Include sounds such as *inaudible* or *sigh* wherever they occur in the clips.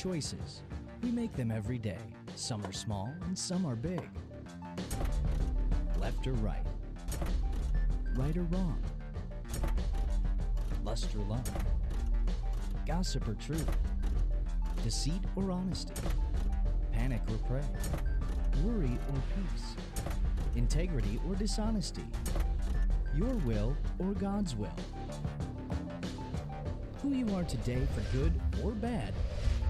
Choices. We make them every day. Some are small and some are big. Left or right? Right or wrong? Lust or love? Gossip or truth? Deceit or honesty? Panic or pray? Worry or peace? Integrity or dishonesty? Your will or God's will? Who you are today for good or bad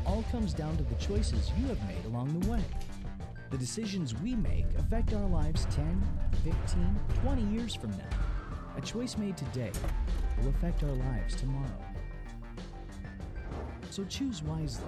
all comes down to the choices you have made along the way. The decisions we make affect our lives 10, 15, 20 years from now. A choice made today will affect our lives tomorrow. So choose wisely.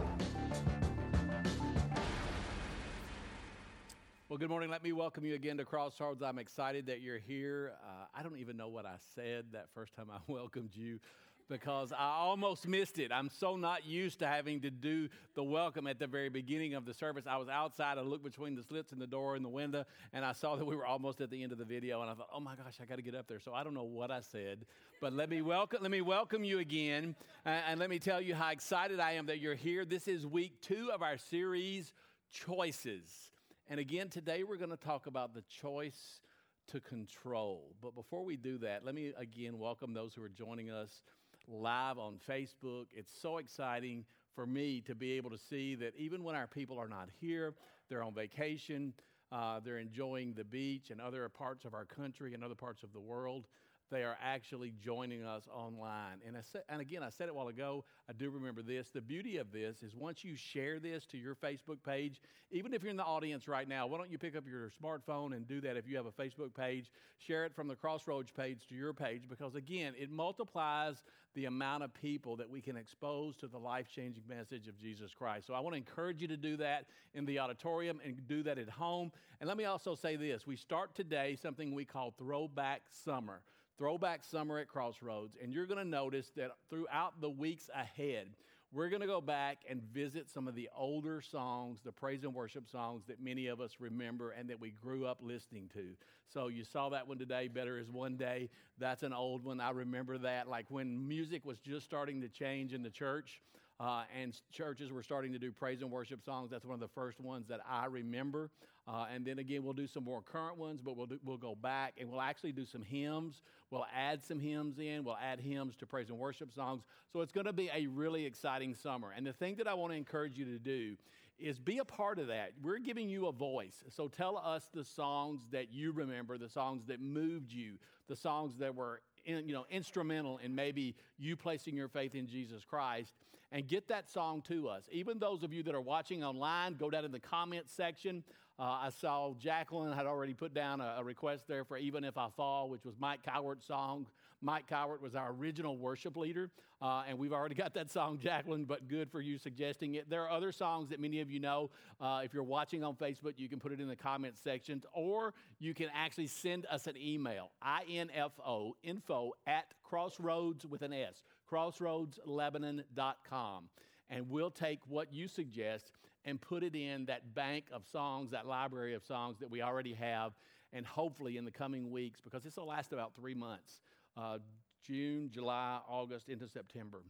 Well, good morning. Let me welcome you again to Crossroads. I'm excited that you're here. Uh, I don't even know what I said that first time I *laughs* welcomed you because I almost missed it. I'm so not used to having to do the welcome at the very beginning of the service. I was outside, I looked between the slits in the door and the window, and I saw that we were almost at the end of the video, and I thought, oh my gosh, I got to get up there. So I don't know what I said, but let me welcome, let me welcome you again, and, and let me tell you how excited I am that you're here. This is week two of our series, Choices. And again, today we're going to talk about the choice to control. But before we do that, let me again welcome those who are joining us live on Facebook. It's so exciting for me to be able to see that even when our people are not here, they're on vacation, uh, they're enjoying the beach and other parts of our country and other parts of the world they are actually joining us online. And, I said, and again, I said it a while ago, I do remember this. The beauty of this is once you share this to your Facebook page, even if you're in the audience right now, why don't you pick up your smartphone and do that if you have a Facebook page? Share it from the Crossroads page to your page because, again, it multiplies the amount of people that we can expose to the life changing message of Jesus Christ. So I want to encourage you to do that in the auditorium and do that at home. And let me also say this we start today something we call Throwback Summer. Throwback Summer at Crossroads, and you're going to notice that throughout the weeks ahead, we're going to go back and visit some of the older songs, the praise and worship songs that many of us remember and that we grew up listening to. So you saw that one today, Better is One Day. That's an old one. I remember that. Like when music was just starting to change in the church. Uh, and churches were starting to do praise and worship songs. That's one of the first ones that I remember. Uh, and then again, we'll do some more current ones, but we'll, do, we'll go back and we'll actually do some hymns. We'll add some hymns in. We'll add hymns to praise and worship songs. So it's going to be a really exciting summer. And the thing that I want to encourage you to do is be a part of that. We're giving you a voice. So tell us the songs that you remember, the songs that moved you, the songs that were in, you know, instrumental in maybe you placing your faith in Jesus Christ and get that song to us. Even those of you that are watching online, go down in the comments section. Uh, I saw Jacqueline had already put down a, a, request there for Even If I Fall, which was Mike Cowart's song. Mike Cowart was our original worship leader, uh, and we've already *laughs* got that song, Jacqueline, but good for you suggesting it. There are other songs that many of you know. Uh, if you're watching on Facebook, you can put it in the comments section, or you can actually send us an email, info, info at crossroads with an S, crossroadslebanon.com. And we'll take what you suggest and put it in that bank of songs, that library of songs that we already have. And hopefully, in the coming weeks, because this will last about three months uh, June, July, August, into September.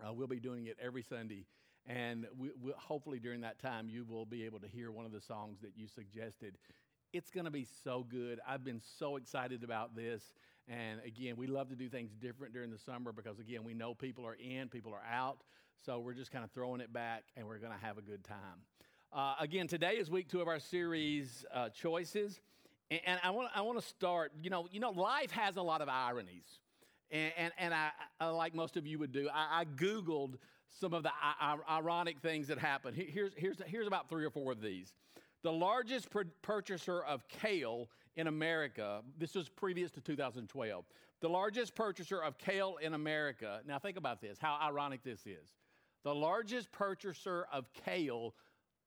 Uh, we'll be doing it every Sunday. And we, we, hopefully, during that time, you will be able to hear one of the songs that you suggested. It's going to be so good. I've been so excited about this. And again, we love to do things different during the summer because, again, we know people are in, people are out. So we're just kind of throwing it back and we're going to have a good time. Uh, again, today is week two of our series, uh, Choices. And, and I want I want to start, you know, you know, life has a lot of ironies. And, and, and I, I, like most of you would do, I, I Googled some of the I, ironic things that happen. Here's, here's, here's about three or four of these. The largest pr- purchaser of kale in America, this was previous to 2012, the largest purchaser of kale in America, now think about this, how ironic this is. The largest purchaser of kale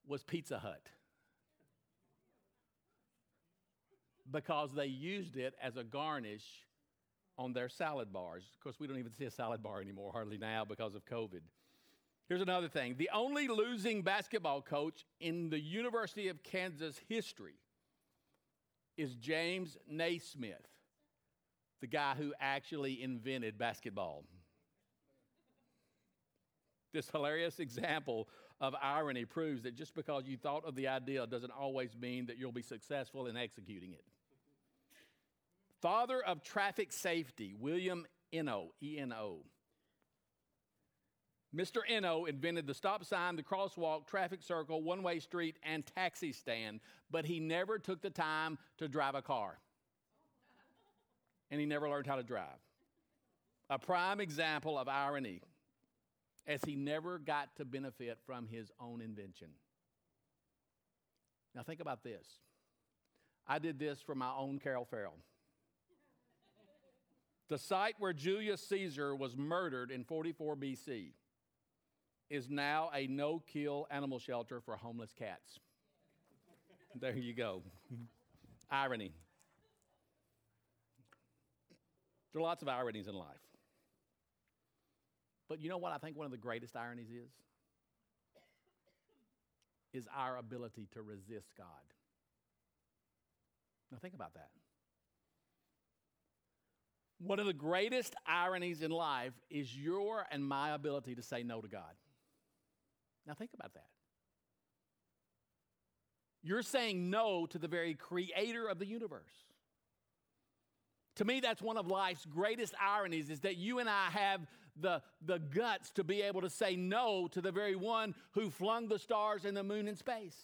was Pizza Hut. Because they used it as a garnish on their salad bars. Of course, we don't even see a salad bar anymore, hardly now, because of COVID. Here's another thing the only losing basketball coach in the University of Kansas history is James Naismith, the guy who actually invented basketball this hilarious example of irony proves that just because you thought of the idea doesn't always mean that you'll be successful in executing it. Father of traffic safety, William Eno, E N O. Mr. Eno invented the stop sign, the crosswalk, traffic circle, one way street, and taxi stand, but he never took the time to drive a car. And he never learned how to drive. A prime example of irony, as he never got to benefit from his own invention. Now, think about this. I did this for my own Carol Farrell. The site where Julius Caesar was murdered in 44 BC is now a no kill animal shelter for homeless cats. there you go. Irony. There are lots of ironies in life. But you know what I think one of the greatest ironies is? Is our ability to resist God. Now, think about that. One of the greatest ironies in life is your and my ability to say no to God. Now, think about that. You're saying no to the very creator of the universe. To me, that's one of life's greatest ironies is that you and I have the, the guts to be able to say no to the very one who flung the stars and the moon in space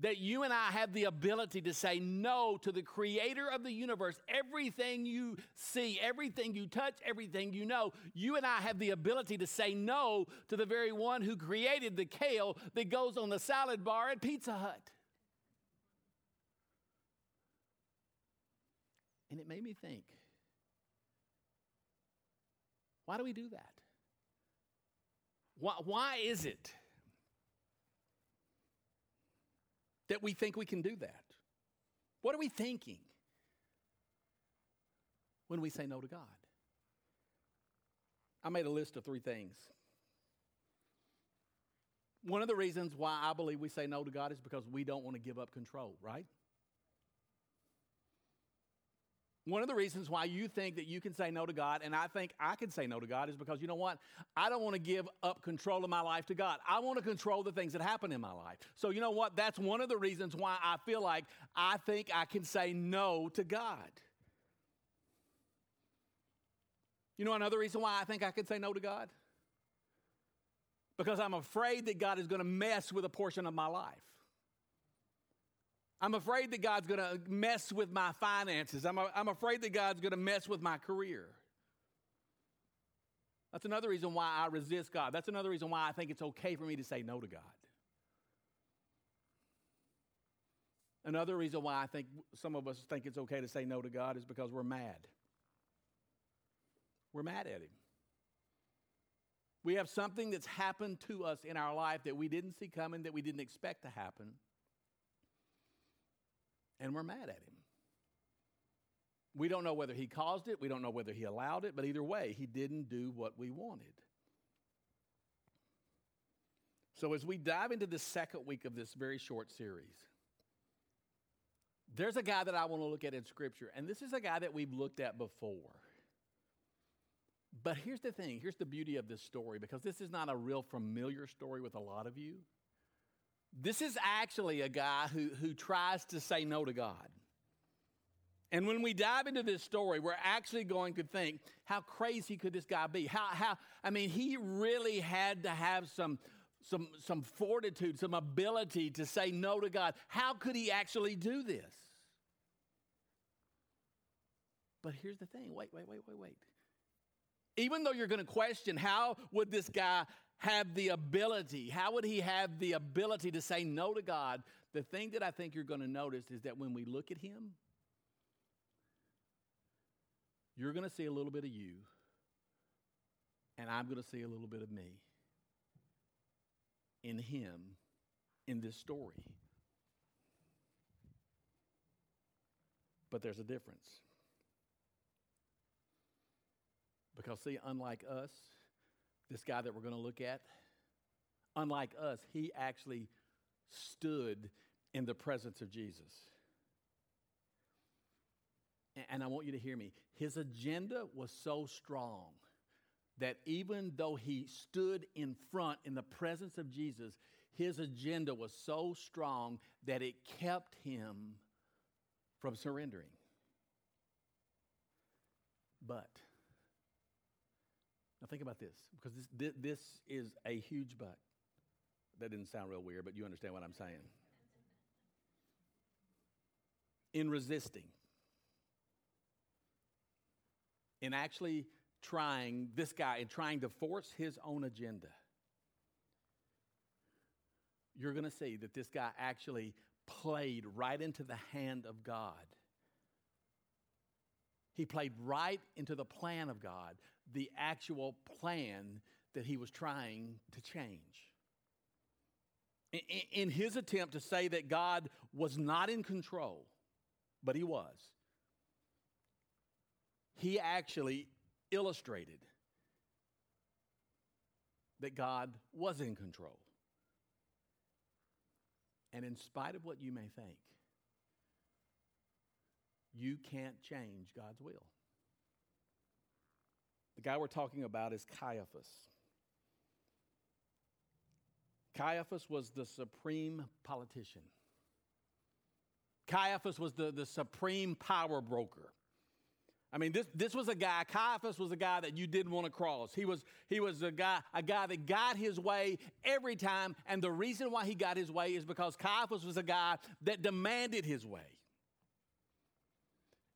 that you and I have the ability to say no to the creator of the universe. Everything you see, everything you touch, everything you know, you and I have the ability to say no to the very one who created the kale that goes on the salad bar at Pizza Hut. And it made me think why do we do that? Why, why is it? That we think we can do that? What are we thinking when we say no to God? I made a list of three things. One of the reasons why I believe we say no to God is because we don't want to give up control, right? One of the reasons why you think that you can say no to God, and I think I can say no to God, is because you know what? I don't want to give up control of my life to God. I want to control the things that happen in my life. So, you know what? That's one of the reasons why I feel like I think I can say no to God. You know another reason why I think I can say no to God? Because I'm afraid that God is going to mess with a portion of my life. I'm afraid that God's going to mess with my finances. I'm, I'm afraid that God's going to mess with my career. That's another reason why I resist God. That's another reason why I think it's okay for me to say no to God. Another reason why I think some of us think it's okay to say no to God is because we're mad. We're mad at Him. We have something that's happened to us in our life that we didn't see coming, that we didn't expect to happen and we're mad at him. We don't know whether he caused it, we don't know whether he allowed it, but either way, he didn't do what we wanted. So, as we dive into the second week of this very short series, there's a guy that I want to look at in Scripture, and this is a guy that we've looked at before. But here's the thing here's the beauty of this story, because this is not a real familiar story with a lot of you. This is actually a guy who, who tries to say no to God. And when we dive into this story, we're actually going to think, how crazy could this guy be? How, how, I mean, he really had to have some, some, some fortitude, some ability to say no to God. How could he actually do this? But here's the thing wait, wait, wait, wait, wait. Even though you're going to question, how would this guy have the ability? How would he have the ability to say no to God? The thing that I think you're going to notice is that when we look at him, you're going to see a little bit of you, and I'm going to see a little bit of me in him in this story. But there's a difference. Because, see, unlike us, this guy that we're going to look at, unlike us, he actually stood in the presence of Jesus. And I want you to hear me. His agenda was so strong that even though he stood in front in the presence of Jesus, his agenda was so strong that it kept him from surrendering. But, think about this, because this, this is a huge but. That didn't sound real weird, but you understand what I'm saying. In resisting, in actually trying, this guy, in trying to force his own agenda, you're going to see that this guy actually played right into the hand of God. He played right into the plan of God, the actual plan that he was trying to change. In his attempt to say that God was not in control, but he was, he actually illustrated that God was in control. And in spite of what you may think, you can't change God's will. The guy we're talking about is Caiaphas. Caiaphas was the supreme politician. Caiaphas was the, the supreme power broker. I mean, this, this was a guy, Caiaphas was a guy that you didn't want to cross. He was, he was a, guy, a guy that got his way every time. And the reason why he got his way is because Caiaphas was a guy that demanded his way.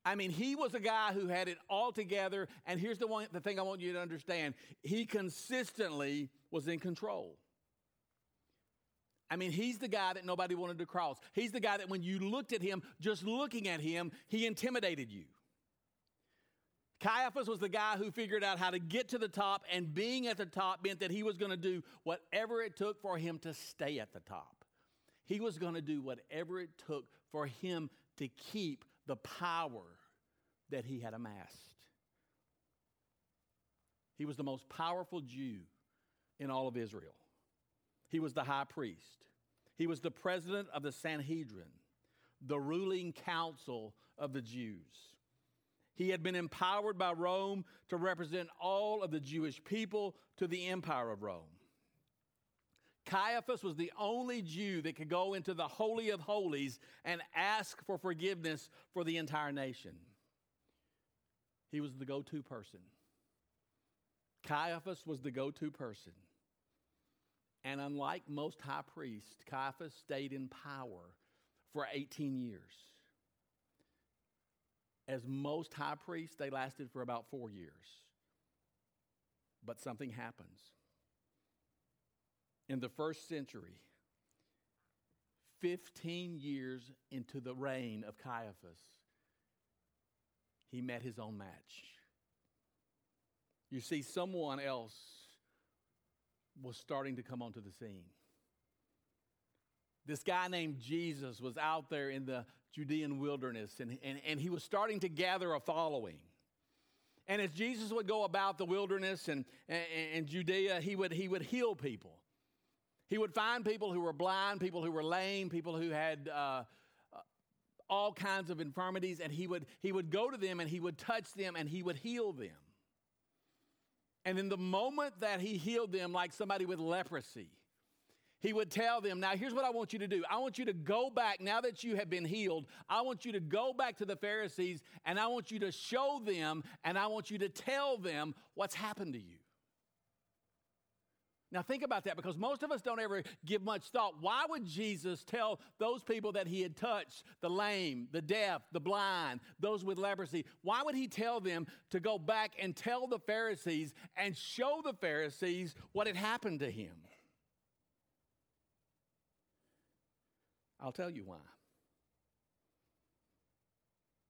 I mean, he was a guy who had it all together. And here's the, one, the thing I want you to understand he consistently was in control. I mean, he's the guy that nobody wanted to cross. He's the guy that when you looked at him, just looking at him, he intimidated you. Caiaphas was the guy who figured out how to get to the top, and being at the top meant that he was going to do whatever it took for him to stay at the top. He was going to do whatever it took for him to keep the power that he had amassed. He was the most powerful Jew in all of Israel. He was the high priest. He was the president of the Sanhedrin, the ruling council of the Jews. He had been empowered by Rome to represent all of the Jewish people to the empire of Rome. Caiaphas was the only Jew that could go into the Holy of Holies and ask for forgiveness for the entire nation. He was the go to person. Caiaphas was the go to person. And unlike most high priests, Caiaphas stayed in power for 18 years. As most high priests, they lasted for about four years. But something happens. In the first century, 15 years into the reign of Caiaphas, he met his own match. You see, someone else was starting to come onto the scene. This guy named Jesus was out there in the Judean wilderness, and, and, and he was starting to gather a following. And as Jesus would go about the wilderness and, and, and Judea, he would, he would heal people. He would find people who were blind, people who were lame, people who had uh, uh, all kinds of infirmities, and he would, he would go to them and he would touch them and he would heal them. And in the moment that he healed them, like somebody with leprosy, he would tell them, Now, here's what I want you to do. I want you to go back, now that you have been healed, I want you to go back to the Pharisees and I want you to show them and I want you to tell them what's happened to you. Now, think about that because most of us don't ever give much thought. Why would Jesus tell those people that he had touched, the lame, the deaf, the blind, those with leprosy, why would he tell them to go back and tell the Pharisees and show the Pharisees what had happened to him? I'll tell you why.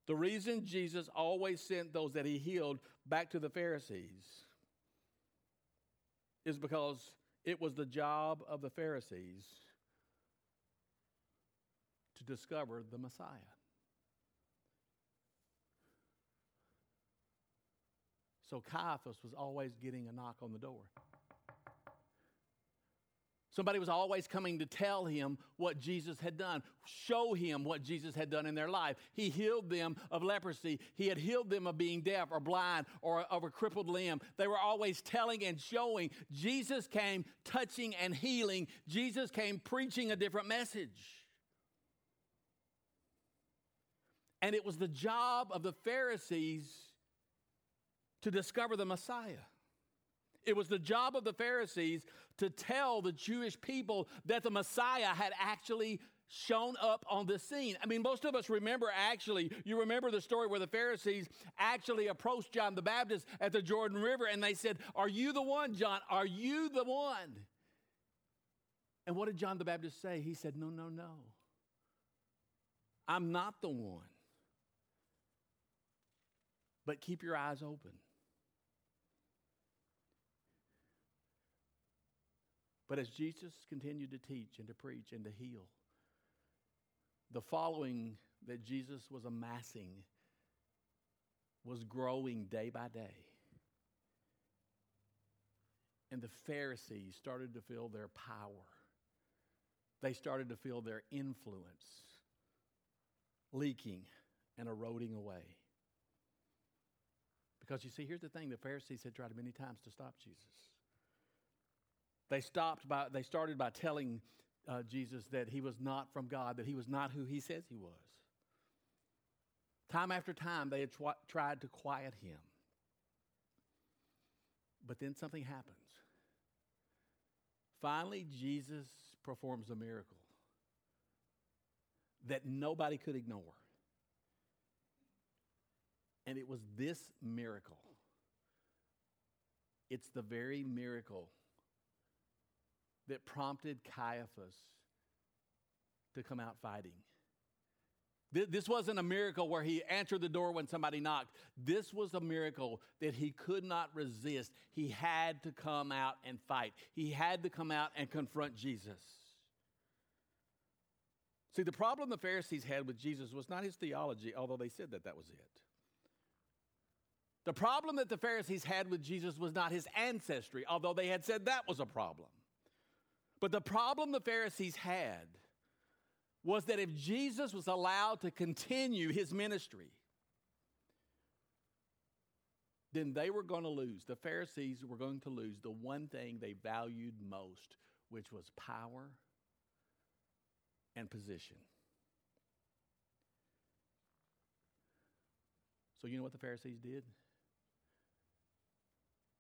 The reason Jesus always sent those that he healed back to the Pharisees is because it was the job of the Pharisees to discover the Messiah. So Caiaphas was always getting a knock on the door. Somebody was always coming to tell him what Jesus had done, show him what Jesus had done in their life. He healed them of leprosy. He had healed them of being deaf or blind or of a crippled limb. They were always telling and showing. Jesus came touching and healing. Jesus came preaching a different message. And it was the job of the Pharisees to discover the Messiah. It was the job of the Pharisees to tell the Jewish people that the Messiah had actually shown up on the scene. I mean, most of us remember actually, you remember the story where the Pharisees actually approached John the Baptist at the Jordan River and they said, Are you the one, John? Are you the one? And what did John the Baptist say? He said, No, no, no. I'm not the one. But keep your eyes open. But as Jesus continued to teach and to preach and to heal, the following that Jesus was amassing was growing day by day. And the Pharisees started to feel their power. They started to feel their influence leaking and eroding away. Because you see, here's the thing the Pharisees had tried many times to stop Jesus. They stopped by, they started by telling uh, Jesus that he was not from God, that he was not who he says he was. Time after time, they had tw- tried to quiet him. But then something happens. Finally, Jesus performs a miracle that nobody could ignore. And it was this miracle. It's the very miracle that prompted Caiaphas to come out fighting. This wasn't a miracle where he answered the door when somebody knocked. This was a miracle that he could not resist. He had to come out and fight, he had to come out and confront Jesus. See, the problem the Pharisees had with Jesus was not his theology, although they said that that was it. The problem that the Pharisees had with Jesus was not his ancestry, although they had said that was a problem. But the problem the Pharisees had was that if Jesus was allowed to continue his ministry, then they were going to lose. The Pharisees were going to lose the one thing they valued most, which was power and position. So, you know what the Pharisees did?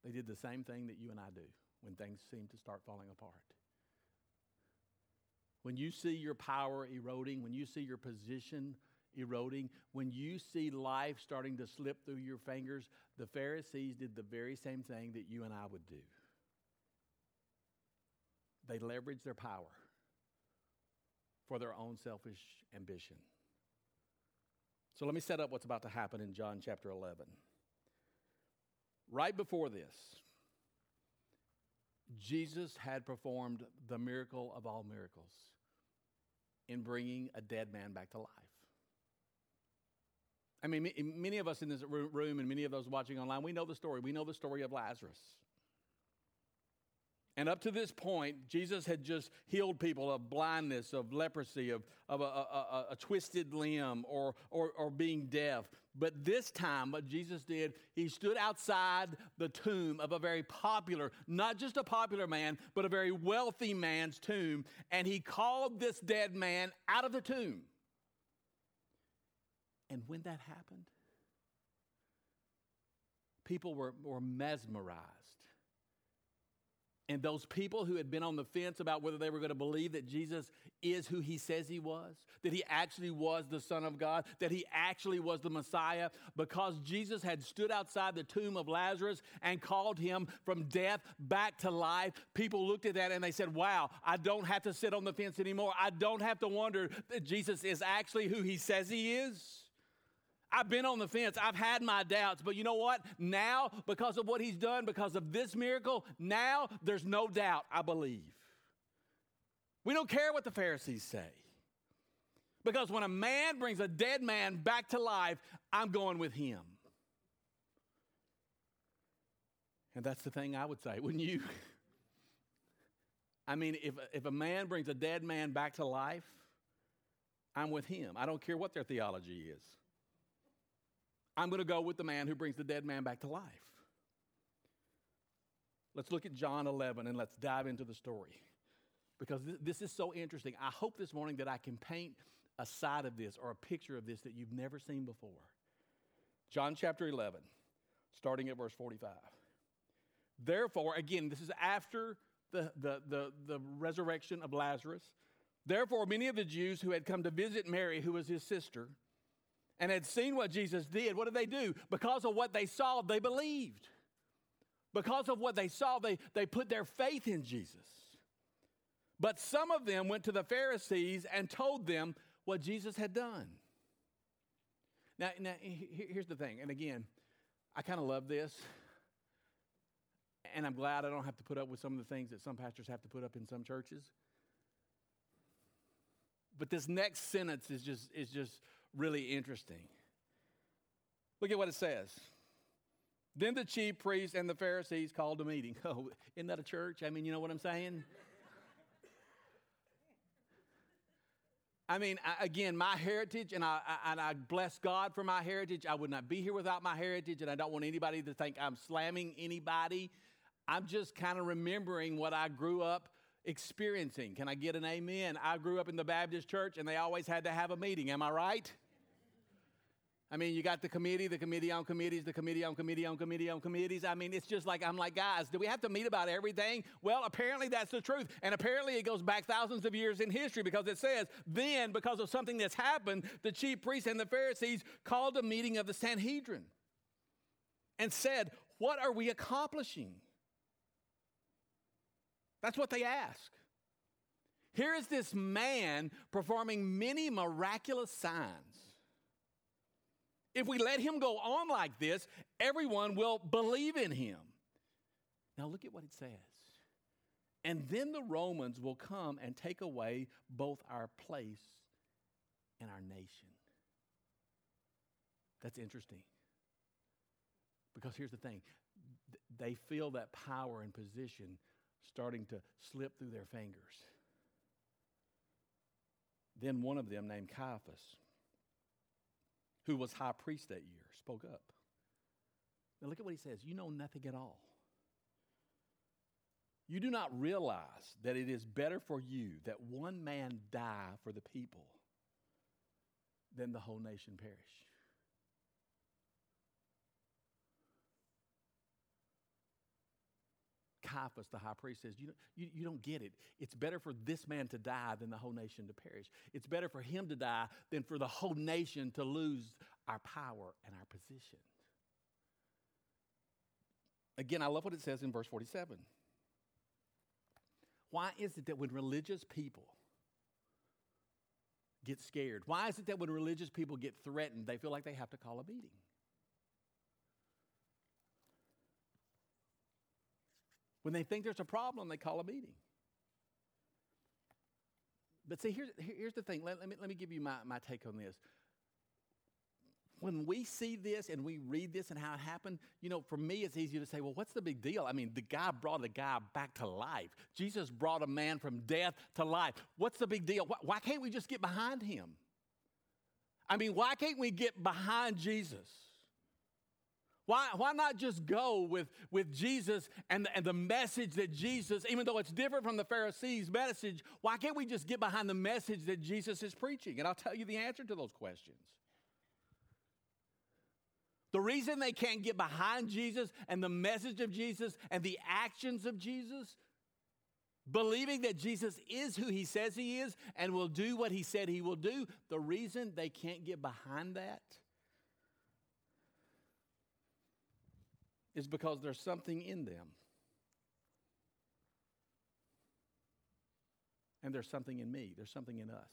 They did the same thing that you and I do when things seem to start falling apart. When you see your power eroding, when you see your position eroding, when you see life starting to slip through your fingers, the Pharisees did the very same thing that you and I would do. They leveraged their power for their own selfish ambition. So let me set up what's about to happen in John chapter 11. Right before this, Jesus had performed the miracle of all miracles in bringing a dead man back to life. I mean, many of us in this room and many of those watching online, we know the story. We know the story of Lazarus. And up to this point, Jesus had just healed people of blindness, of leprosy, of, of a, a, a, twisted limb, or, or, or being deaf. But this time, what Jesus did, he stood outside the tomb of a very popular, not just a popular man, but a very wealthy man's tomb, and he called this dead man out of the tomb. And when that happened, people were, were mesmerized and those people who had been on the fence about whether they were going to believe that Jesus is who he says he was, that he actually was the Son of God, that he actually was the Messiah, because Jesus had stood outside the tomb of Lazarus and called him from death back to life, people looked at that and they said, Wow, I don't have to sit on the fence anymore. I don't have to wonder that Jesus is actually who he says he is. I've been on the fence. I've had my doubts. But you know what? Now, because of what he's done, because of this miracle, now there's no doubt, I believe. We don't care what the Pharisees say. Because when a man brings a dead man back to life, I'm going with him. And that's the thing I would say. wouldn't you *laughs* I mean, if, if a man brings a dead man back to life, I'm with him. I don't care what their theology is. I'm going to go with the man who brings the dead man back to life. Let's look at John 11 and let's dive into the story because th- this is so interesting. I hope this morning that I can paint a side of this or a picture of this that you've never seen before. John chapter 11, starting at verse 45. Therefore, again, this is after the, the, the, the resurrection of Lazarus. Therefore, many of the Jews who had come to visit Mary, who was his sister, and had seen what Jesus did, what did they do? Because of what they saw, they believed. Because of what they saw, they, they put their faith in Jesus. But some of them went to the Pharisees and told them what Jesus had done. Now, now here's the thing, and again, I kind of love this, and I'm glad I don't have to put up with some of the things that some pastors have to put up in some churches. But this next sentence is just, is just really interesting. Look at what it says. Then the chief priests and the Pharisees called a meeting. *laughs* Oh, isn't that a church? I mean, you know what I'm saying? I mean, I, again, my heritage, and I, I, and I bless God for my heritage. I would not be here without my heritage, and I don't want anybody to think I'm slamming anybody. I'm just kind of remembering what I grew up experiencing. Can I get an amen? I grew up in the Baptist church, and they always had to have a meeting. Am I right? I mean, you got the committee, the committee on committees, the committee on committee on committee on committees. I mean, it's just like, I'm like, guys, do we have to meet about everything? Well, apparently that's the truth. And apparently it goes back thousands of years in history because it says, then, because of something that's happened, the chief priests and the Pharisees called a meeting of the Sanhedrin and said, What are we accomplishing? That's what they ask. Here is this man performing many miraculous signs if we let him go on like this, everyone will believe in him. Now, look at what it says. And then the Romans will come and take away both our place and our nation. That's interesting. Because here's the thing they feel that power and position starting to slip through their fingers. Then one of them, named Caiaphas, who was high priest that year, spoke up. Now look at what he says. You know nothing at all. You do not realize that it is better for you that one man die for the people than the whole nation perish. Caiaphas, the high priest, says, you, you, you don't get it. It's better for this man to die than the whole nation to perish. It's better for him to die than for the whole nation to lose our power and our position. Again, I love what it says in verse 47. Why is it that when religious people get scared, why is it that when religious people get threatened, they feel like they have to call a meeting? When they think there's a problem, they call a meeting. But see, here's, here's the thing. Let, let, me, let me give you my, my take on this. When we see this and we read this and how it happened, you know, for me, it's easy to say, well, what's the big deal? I mean, the guy brought a guy back to life. Jesus brought a man from death to life. What's the big deal? Why, why can't we just get behind him? I mean, why can't we get behind Jesus? Why, why not just go with, with Jesus and the, and the message that Jesus, even though it's different from the Pharisees' message, why can't we just get behind the message that Jesus is preaching? And I'll tell you the answer to those questions. The reason they can't get behind Jesus and the message of Jesus and the actions of Jesus, believing that Jesus is who he says he is and will do what he said he will do, the reason they can't get behind that is because there's something in them. And there's something in me, there's something in us.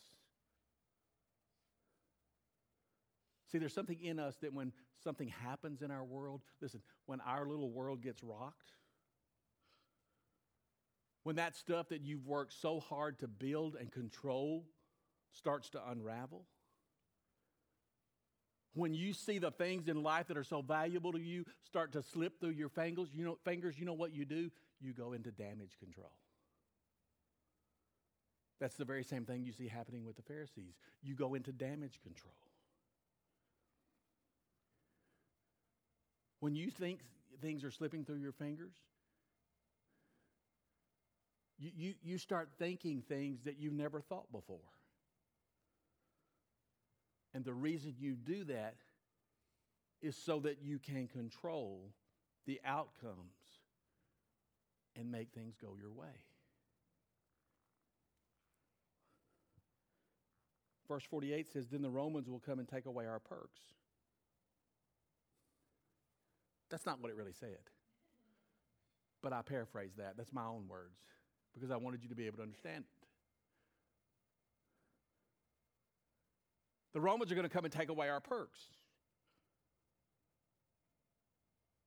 See, there's something in us that when something happens in our world, listen, when our little world gets rocked, when that stuff that you've worked so hard to build and control starts to unravel, when you see the things in life that are so valuable to you start to slip through your fingers, you know, fingers, you know what you do? You go into damage control. That's the very same thing you see happening with the Pharisees. You go into damage control. When you think things are slipping through your fingers, you, you, you start thinking things that you've never thought before. And the reason you do that is so that you can control the outcomes and make things go your way. Verse 48 says, Then the Romans will come and take away our perks. That's not what it really said. But I paraphrase that. That's my own words because I wanted you to be able to understand it. The Romans are going to come and take away our perks.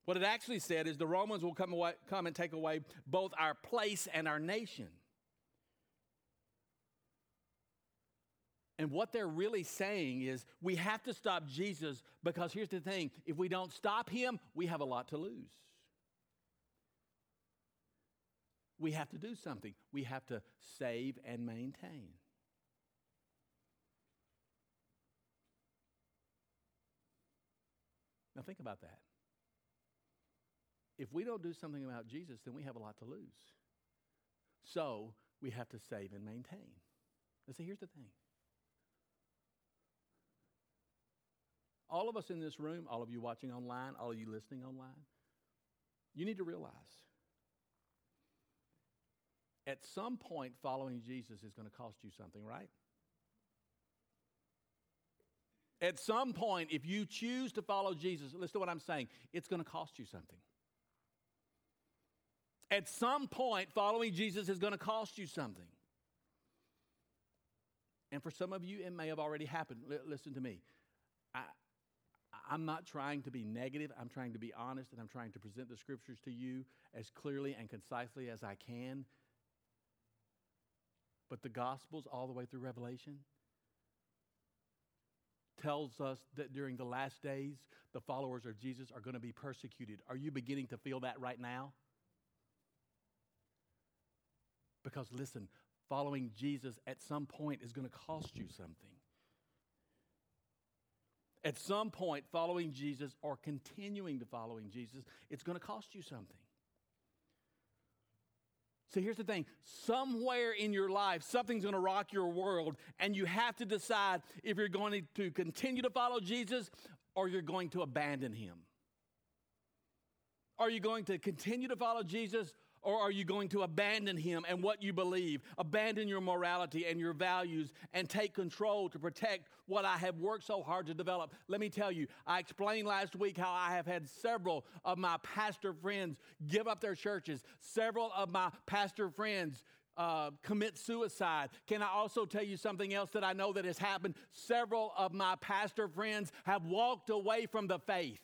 What it actually said is the Romans will come, away, come and take away both our place and our nation. And what they're really saying is we have to stop Jesus because here's the thing if we don't stop him, we have a lot to lose. We have to do something, we have to save and maintain. Now, think about that. If we don't do something about Jesus, then we have a lot to lose. So, we have to save and maintain. Now, see, here's the thing all of us in this room, all of you watching online, all of you listening online, you need to realize at some point following Jesus is going to cost you something, right? At some point, if you choose to follow Jesus, listen to what I'm saying, it's going to cost you something. At some point, following Jesus is going to cost you something. And for some of you, it may have already happened. L- listen to me. I, I'm not trying to be negative. I'm trying to be honest, and I'm trying to present the scriptures to you as clearly and concisely as I can. But the Gospels, all the way through Revelation, tells us that during the last days, the followers of Jesus are going to be persecuted. Are you beginning to feel that right now? Because listen, following Jesus at some point is going to cost you something. At some point, following Jesus or continuing to following Jesus, it's going to cost you something. So here's the thing somewhere in your life, something's going to rock your world, and you have to decide if you're going to continue to follow Jesus or you're going to abandon him. Are you going to continue to follow Jesus or are you going to abandon him and what you believe, abandon your morality and your values, and take control to protect what I have worked so hard to develop? Let me tell you, I explained last week how I have had several of my pastor friends give up their churches, several of my pastor friends. Uh, commit suicide. Can I also tell you something else that I know that has happened? Several of my pastor friends have walked away from the faith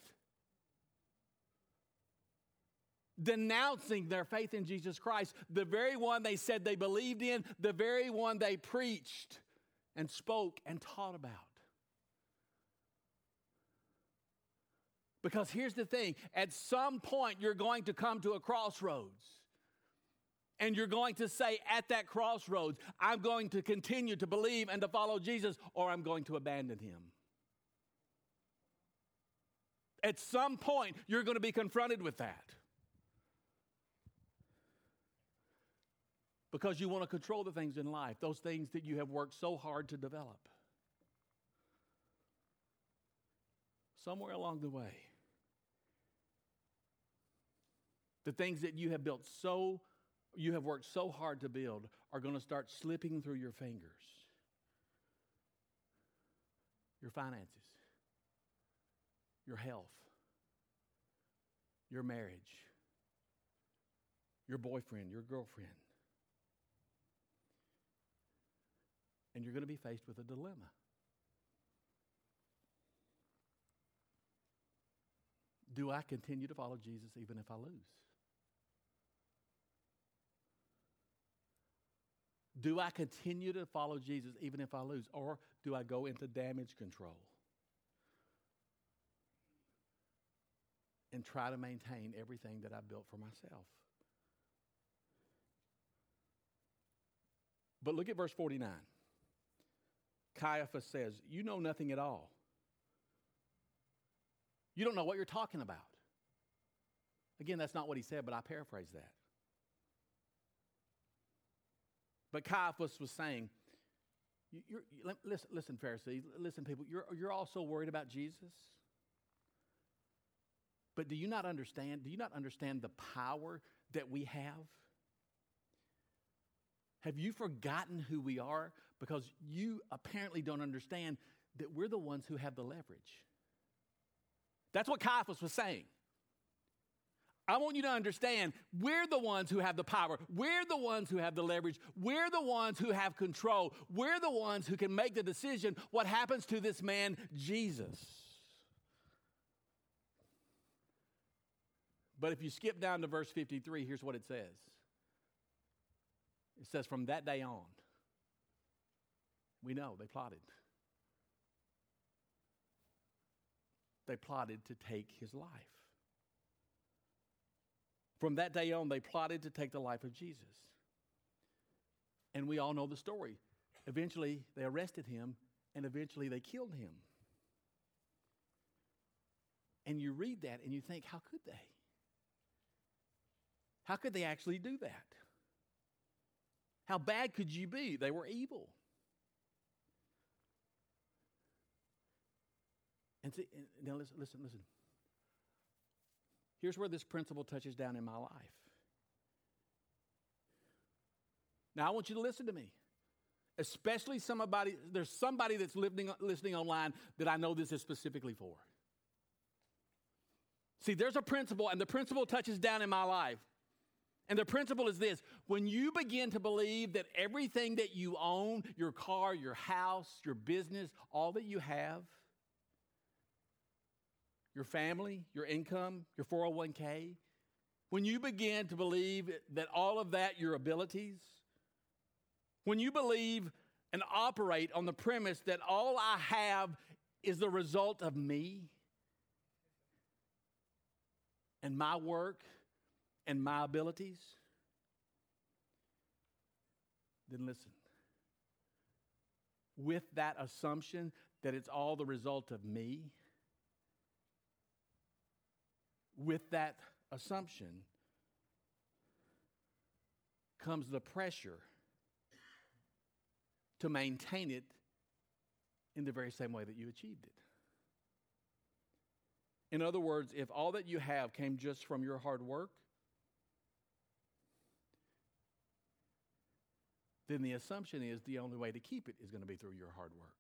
denouncing their faith in Jesus Christ, the very one they said they believed in, the very one they preached and spoke and taught about. Because here's the thing at some point, you're going to come to a crossroads. And you're going to say at that crossroads, I'm going to continue to believe and to follow Jesus, or I'm going to abandon him. At some point, you're going to be confronted with that. Because you want to control the things in life, those things that you have worked so hard to develop. Somewhere along the way, the things that you have built so, you have worked so hard to build are going to start slipping through your fingers. Your finances, your health, your marriage, your boyfriend, your girlfriend and you're going to be faced with a dilemma. Do I continue to follow Jesus even if I lose? Do I continue to follow Jesus even if I lose? Or do I go into damage control and try to maintain everything that I built for myself? But look at verse 49. Caiaphas says, You know nothing at all. You don't know what you're talking about. Again, that's not what he said, but I paraphrase that. But Caiaphas was saying, you're, you're, listen, listen, Pharisees, listen, people, you're, you're all so worried about Jesus. But do you not understand? Do you not understand the power that we have? Have you forgotten who we are? Because you apparently don't understand that we're the ones who have the leverage. That's what Caiaphas was saying. I want you to understand we're the ones who have the power. We're the ones who have the leverage. We're the ones who have control. We're the ones who can make the decision what happens to this man, Jesus. But if you skip down to verse 53, here's what it says it says, From that day on, we know they plotted. They plotted to take his life. From that day on, they plotted to take the life of Jesus. And we all know the story. Eventually, they arrested him, and eventually, they killed him. And you read that and you think, how could they? How could they actually do that? How bad could you be? They were evil. And see, now listen, listen, listen. Here's where this principle touches down in my life. Now, I want you to listen to me. Especially somebody, there's somebody that's listening, listening online that I know this is specifically for. See, there's a principle, and the principle touches down in my life. And the principle is this when you begin to believe that everything that you own, your car, your house, your business, all that you have, your family, your income, your 401k, when you begin to believe that all of that, your abilities, when you believe and operate on the premise that all I have is the result of me and my work and my abilities, then listen. With that assumption that it's all the result of me, with that assumption comes the pressure to maintain it in the very same way that you achieved it. In other words, if all that you have came just from your hard work, then the assumption is the only way to keep it is going to be through your hard work.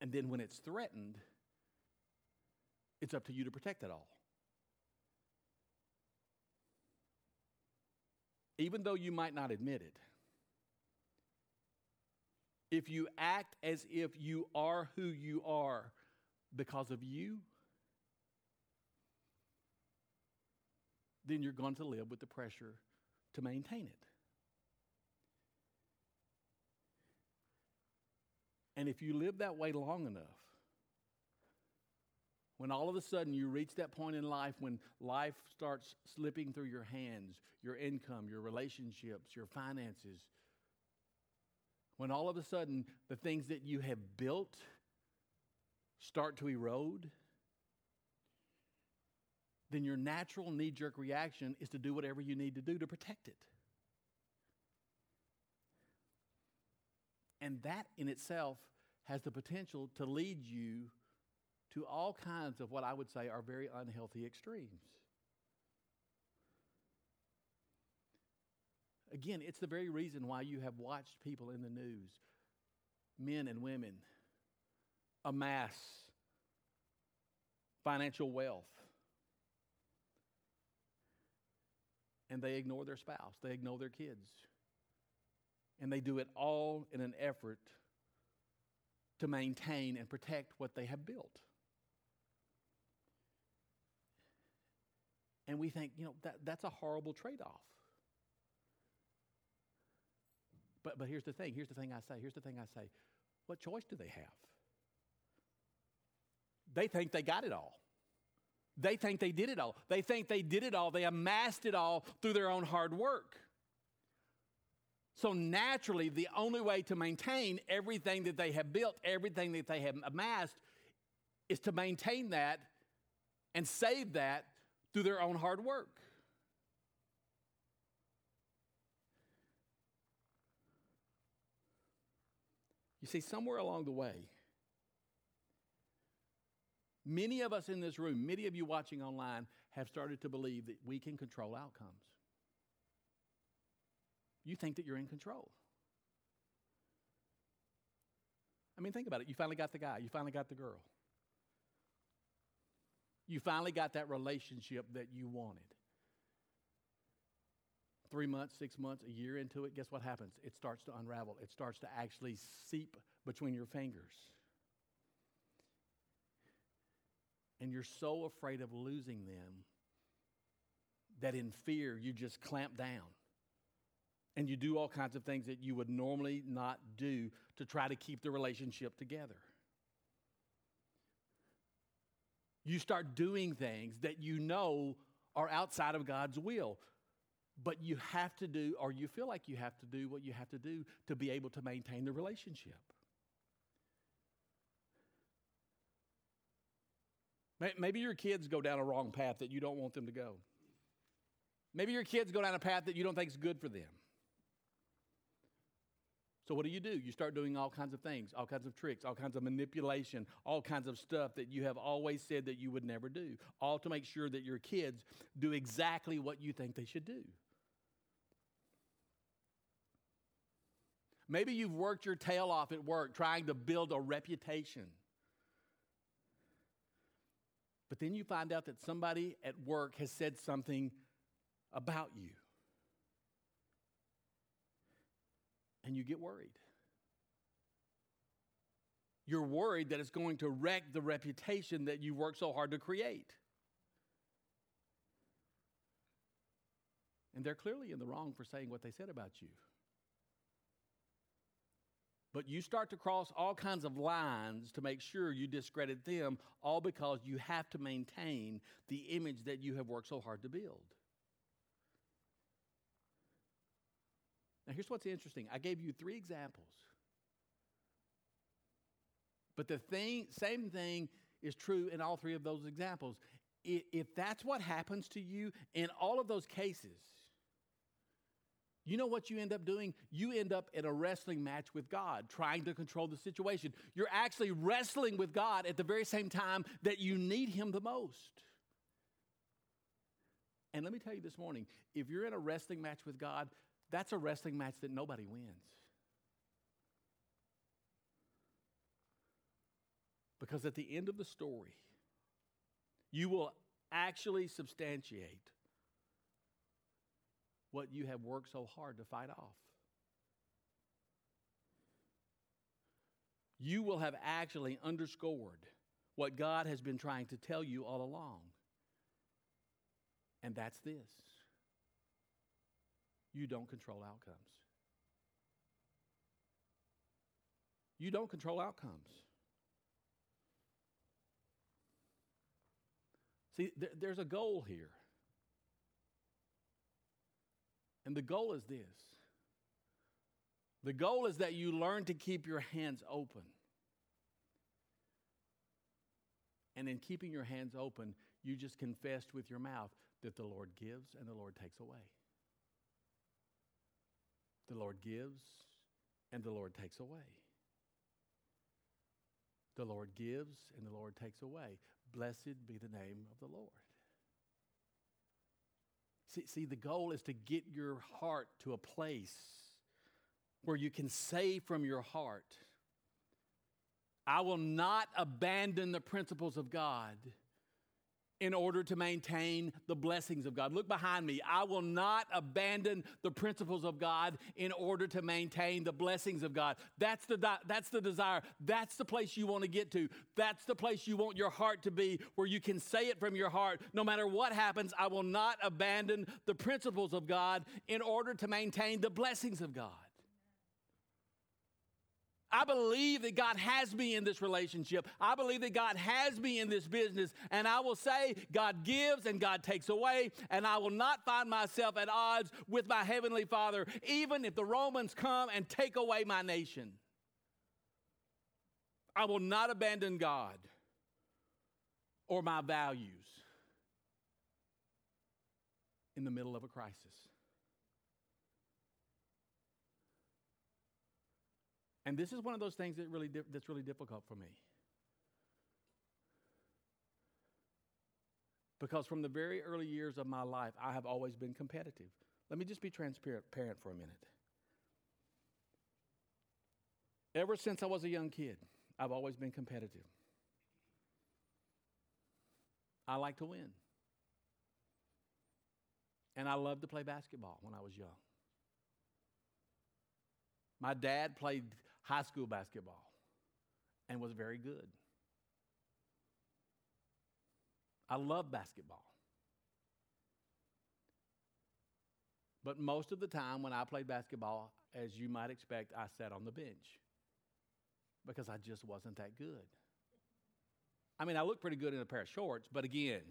And then when it's threatened, it's up to you to protect it all. Even though you might not admit it, if you act as if you are who you are because of you, then you're going to live with the pressure to maintain it. And if you live that way long enough, when all of a sudden you reach that point in life when life starts slipping through your hands, your income, your relationships, your finances, when all of a sudden the things that you have built start to erode, then your natural knee jerk reaction is to do whatever you need to do to protect it. And that in itself has the potential to lead you to all kinds of what I would say are very unhealthy extremes. Again, it's the very reason why you have watched people in the news, men and women, amass financial wealth. And they ignore their spouse, they ignore their kids. And they do it all in an effort to maintain and protect what they have built. And we think, you know, that, that's a horrible trade off. But, but here's the thing here's the thing I say, here's the thing I say. What choice do they have? They think they got it all. They think they did it all. They think they did it all. They amassed it all through their own hard work. So naturally, the only way to maintain everything that they have built, everything that they have amassed, is to maintain that and save that through their own hard work. You see, somewhere along the way, many of us in this room, many of you watching online, have started to believe that we can control outcomes. You think that you're in control. I mean, think about it. You finally got the guy, you finally got the girl. You finally got that relationship that you wanted. Three months, six months, a year into it, guess what happens? It starts to unravel. It starts to actually seep between your fingers. And you're so afraid of losing them that in fear you just clamp down and you do all kinds of things that you would normally not do to try to keep the relationship together. You start doing things that you know are outside of God's will, but you have to do, or you feel like you have to do what you have to do to be able to maintain the relationship. Maybe your kids go down a wrong path that you don't want them to go. Maybe your kids go down a path that you don't think is good for them. So, what do you do? You start doing all kinds of things, all kinds of tricks, all kinds of manipulation, all kinds of stuff that you have always said that you would never do, all to make sure that your kids do exactly what you think they should do. Maybe you've worked your tail off at work trying to build a reputation. But then you find out that somebody at work has said something about you. and you get worried. You're worried that it's going to wreck the reputation that you worked so hard to create. And they're clearly in the wrong for saying what they said about you. But you start to cross all kinds of lines to make sure you discredit them, all because you have to maintain the image that you have worked so hard to build. Now, here's what's interesting I gave you three examples. But the thing, same thing is true in all three of those examples. If that's what happens to you in all of those cases, you know what you end up doing? You end up in a wrestling match with God, trying to control the situation. You're actually wrestling with God at the very same time that you need Him the most. And let me tell you this morning if you're in a wrestling match with God, that's a wrestling match that nobody wins. Because at the end of the story, you will actually substantiate what you have worked so hard to fight off. You will have actually underscored what God has been trying to tell you all along. And that's this you don't control outcomes. You don't control outcomes. See, th- there's a goal here. And the goal is this the goal is that you learn to keep your hands open. And in keeping your hands open, you just confessed with your mouth that the Lord gives and the Lord takes away. The Lord gives and the Lord takes away. The Lord gives and the Lord takes away. Blessed be the name of the Lord. See, see, the goal is to get your heart to a place where you can say from your heart, I will not abandon the principles of God in order to maintain the blessings of God. Look behind me. I will not abandon the principles of God in order to maintain the blessings of God. That's the, that's the desire. That's the place you want to get to. That's the place you want your heart to be, where you can say it from your heart no matter what happens, I will not abandon the principles of God in order to maintain the blessings of God. I believe that God has me in this relationship. I believe that God has me in this business. And I will say, God gives and God takes away. And I will not find myself at odds with my Heavenly Father, even if the Romans come and take away my nation. I will not abandon God or my values in the middle of a crisis. And this is one of those things that really di- that's really difficult for me. Because from the very early years of my life, I have always been competitive. Let me just be transparent for a minute. Ever since I was a young kid, I've always been competitive. I like to win. And I loved to play basketball when I was young. My dad played high school basketball and was very good. I love basketball. But most of the time when I played basketball, as you might expect, I sat on the bench because I just wasn't that good. I mean, I look pretty good in a pair of shorts, but again, *laughs*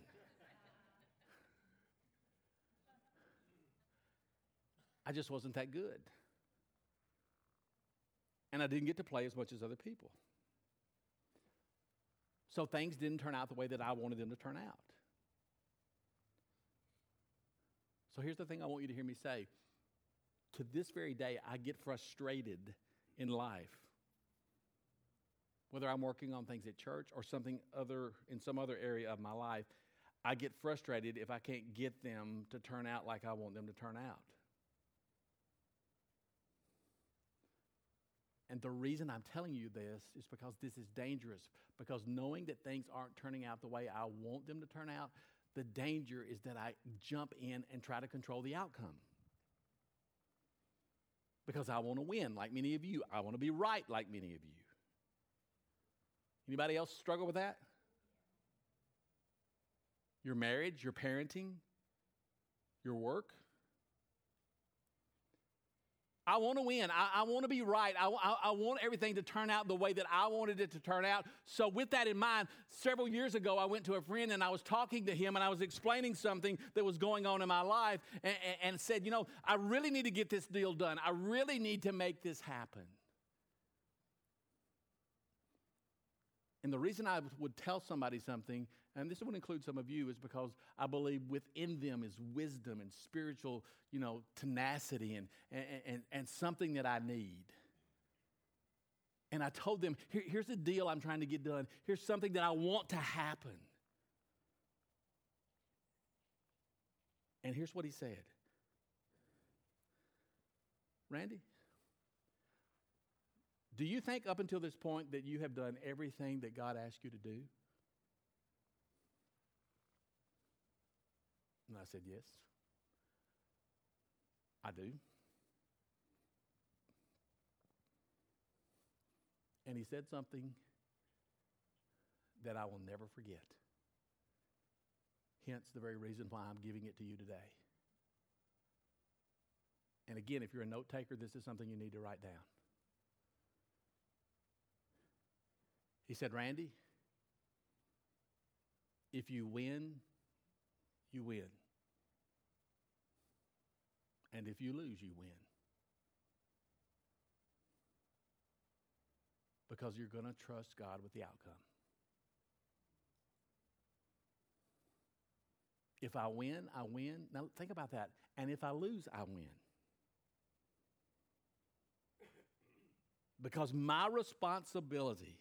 I just wasn't that good and I didn't get to play as much as other people. So things didn't turn out the way that I wanted them to turn out. So here's the thing I want you to hear me say. To this very day, I get frustrated in life. Whether I'm working on things at church or something other in some other area of my life, I get frustrated if I can't get them to turn out like I want them to turn out. And the reason I'm telling you this is because this is dangerous. Because knowing that things aren't turning out the way I want them to turn out, the danger is that I jump in and try to control the outcome. Because I want to win like many of you. I want to be right like many of you. Anybody else struggle with that? Your marriage, your parenting, your work? I want to win. I, I want to be right. I, I, I, want everything to turn out the way that I wanted it to turn out. So, with that in mind, several years ago, I went to a friend and I was talking to him and I was explaining something that was going on in my life and, and, and said, You know, I really need to get this deal done. I really need to make this happen. And the reason I would tell somebody something, and this would include some of you, is because I believe within them is wisdom and spiritual, you know, tenacity and, and, and, and something that I need. And I told them, Here, here's the deal I'm trying to get done. Here's something that I want to happen. And here's what he said Randy, do you think up until this point that you have done everything that God asked you to do? And I said, Yes, I do. And he said something that I will never forget. Hence the very reason why I'm giving it to you today. And again, if you're a note taker, this is something you need to write down. He said, Randy, if you win, you win. And if you lose, you win. Because you're going to trust God with the outcome. If I win, I win. Now think about that. And if I lose, I win. Because my responsibility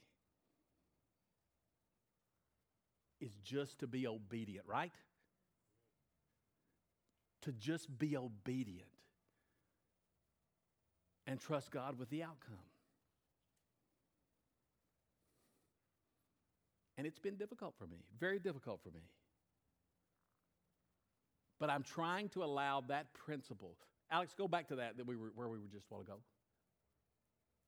is just to be obedient, right? To just be obedient and trust God with the outcome. And it's been difficult for me, very difficult for me. But I'm trying to allow that principle. Alex, go back to that, that we were, where we were just a while ago.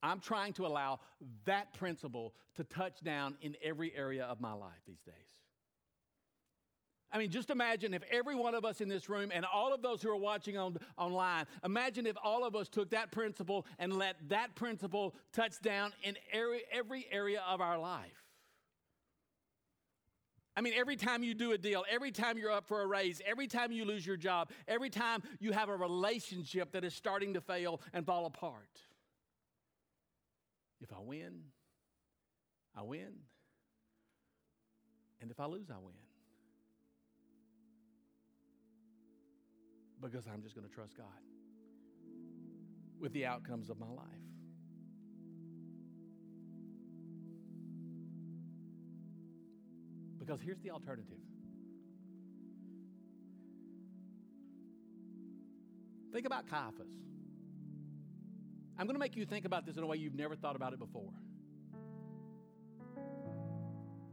I'm trying to allow that principle to touch down in every area of my life these days. I mean, just imagine if every one of us in this room and all of those who are watching on, online, imagine if all of us took that principle and let that principle touch down in every, every area of our life. I mean, every time you do a deal, every time you're up for a raise, every time you lose your job, every time you have a relationship that is starting to fail and fall apart. If I win, I win. And if I lose, I win. Because I'm just going to trust God with the outcomes of my life. Because here's the alternative. Think about Caiaphas. I'm going to make you think about this in a way you've never thought about it before.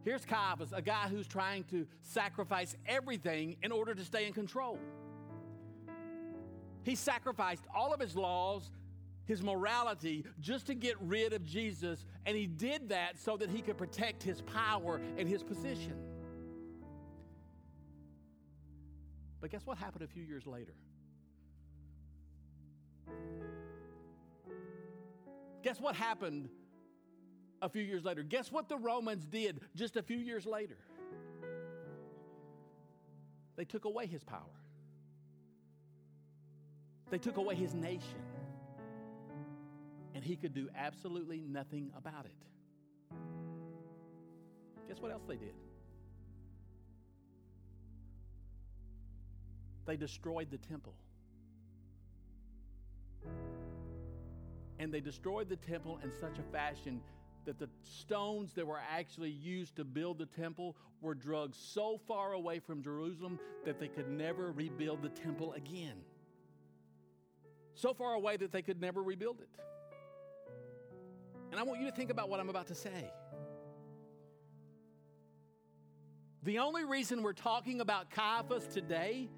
Here's Caiaphas, a guy who's trying to sacrifice everything in order to stay in control. He sacrificed all of his laws, his morality, just to get rid of Jesus, and he did that so that he could protect his power and his position. But guess what happened a few years later? Guess what happened a few years later? Guess what the Romans did just a few years later? They took away his power, they took away his nation, and he could do absolutely nothing about it. Guess what else they did? They destroyed the temple. And they destroyed the temple in such a fashion that the stones that were actually used to build the temple were drugged so far away from Jerusalem that they could never rebuild the temple again. So far away that they could never rebuild it. And I want you to think about what I'm about to say. The only reason we're talking about Caiaphas today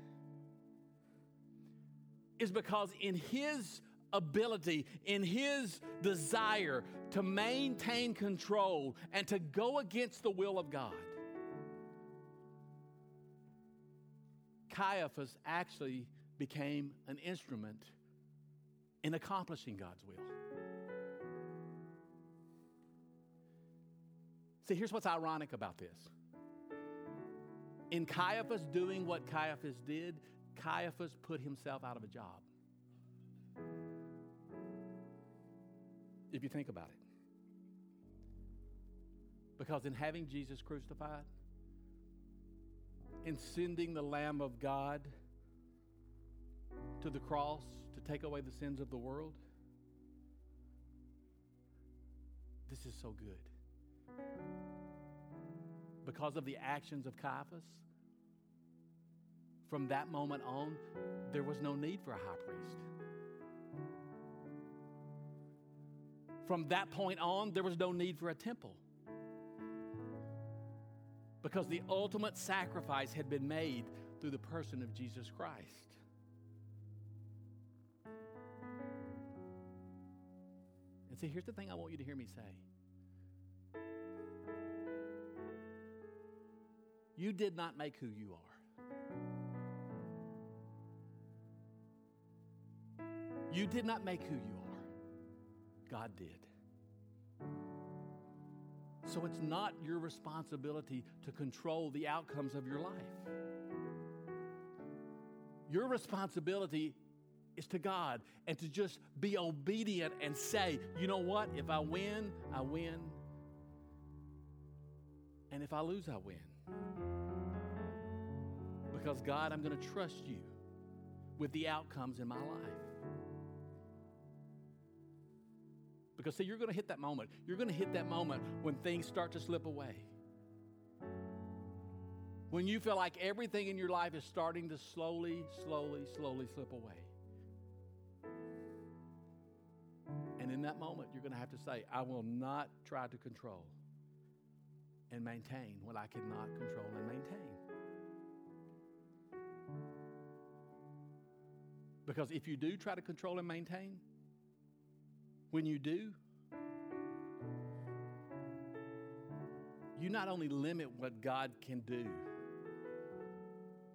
is because in his ability, in his desire to maintain control and to go against the will of God. Caiaphas actually became an instrument in accomplishing God's will. See, here's what's ironic about this. In Caiaphas doing what Caiaphas did, Caiaphas put himself out of a job. if you think about it. Because in having Jesus crucified, in sending the Lamb of God to the cross take away the sins of the world, this is so good. Because of the actions of Caiaphas, from that moment on, there was no need for a high priest. From that point on, there was no need for a temple because the ultimate sacrifice had been made through the person of Jesus Christ. And see, here's the thing I want you to hear me say you did not make who you are. You did not make who you are. God did. So it's not your responsibility to control the outcomes of your life. Your responsibility is to God and to just be obedient and say, you know what? If I win, I win. And if I lose, I win. Because God, I'm going to trust you with the outcomes in my life. Because, see, you're going to hit that moment. You're going to hit that moment when things start to slip away. When you feel like everything in your life is starting to slowly, slowly, slowly slip away. And in that moment, you're going to have to say, I will not try to control and maintain what I cannot control and maintain. Because if you do try to control and maintain, when you do, you not only limit what God can do,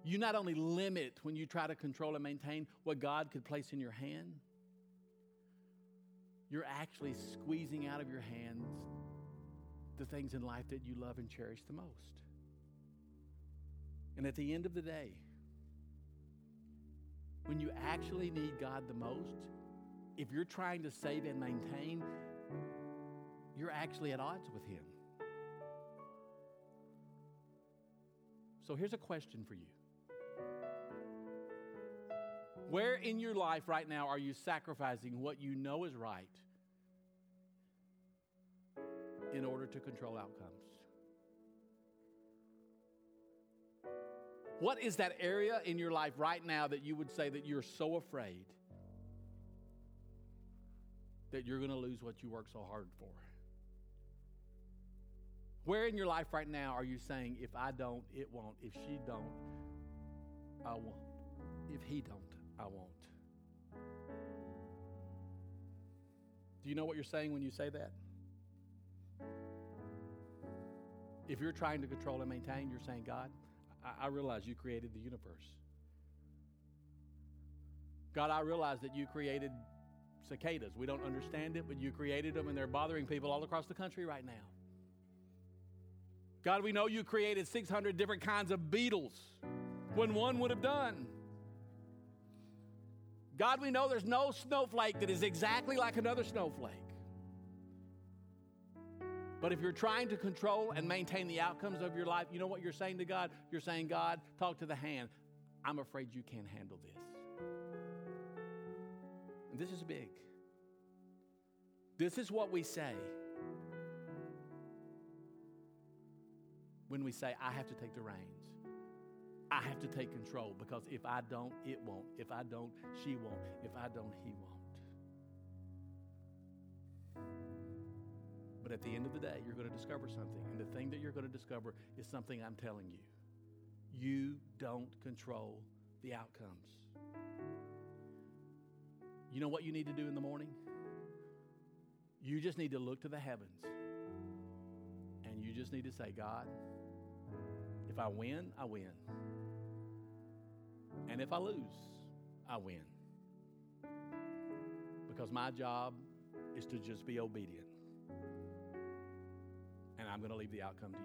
you not only limit when you try to control and maintain what God could place in your hand, you're actually squeezing out of your hands the things in life that you love and cherish the most. And at the end of the day, when you actually need God the most, if you're trying to save and maintain, you're actually at odds with Him. So here's a question for you. Where in your life right now are you sacrificing what you know is right in order to control outcomes? What is that area in your life right now that you would say that you're so afraid that you're going to lose what you work so hard for? Where in your life right now are you saying, if I don't, it won't. If she don't, I won't. If he don't, I won't. Do you know what you're saying when you say that? If you're trying to control and maintain, you're saying, God, I, I realize you created the universe. God, I realize that you created cicadas. We don't understand it, but you created them and they're bothering people all across the country right now. God, we know you created 600 different kinds of beetles when one would have done. God, we know there's no snowflake that is exactly like another snowflake. But if you're trying to control and maintain the outcomes of your life, you know what you're saying to God? You're saying, God, talk to the hand. I'm afraid you can't handle this. And this is big. This is what we say when we say, I have to take the reins. I have to take control because if I don't, it won't. If I don't, she won't. If I don't, he won't. But at the end of the day, you're going to discover something. And the thing that you're going to discover is something I'm telling you. You don't control the outcomes. You know what you need to do in the morning? You just need to look to the heavens. And you just need to say, God, if I win, I win. And if I lose, I win. Because my job is to just be obedient. And I'm going to leave the outcome to you.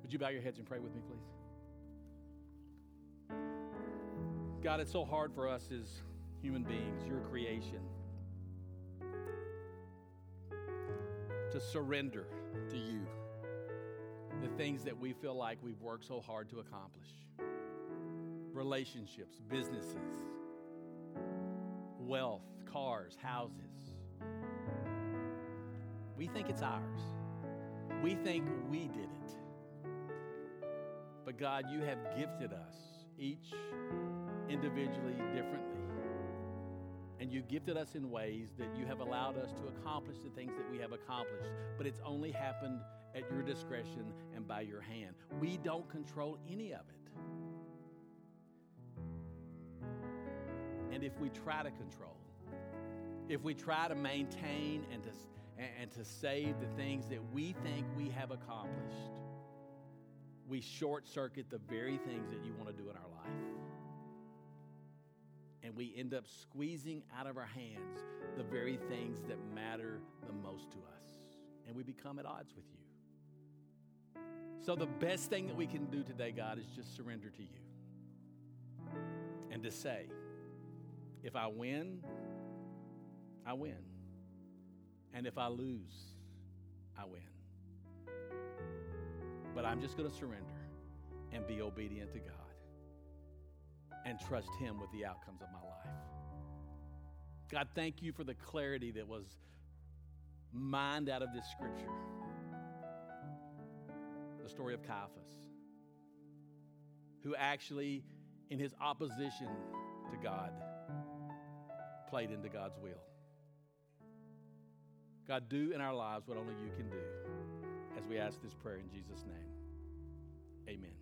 Would you bow your heads and pray with me, please? God, it's so hard for us as human beings, your creation, to surrender to you the things that we feel like we've worked so hard to accomplish relationships, businesses, wealth, cars, houses. We think it's ours. We think we did it. But God, you have gifted us, each individually differently. And you gifted us in ways that you have allowed us to accomplish the things that we have accomplished. But it's only happened at your discretion and by your hand. We don't control any of it. And if we try to control, if we try to maintain and to, and to save the things that we think we have accomplished, we short circuit the very things that you want to do in our life. And we end up squeezing out of our hands the very things that matter the most to us. And we become at odds with you. So, the best thing that we can do today, God, is just surrender to you and to say, if I win, I win. And if I lose, I win. But I'm just going to surrender and be obedient to God and trust Him with the outcomes of my life. God, thank you for the clarity that was mined out of this scripture the story of Caiaphas, who actually, in his opposition to God, played into God's will. God, do in our lives what only you can do as we ask this prayer in Jesus' name. Amen.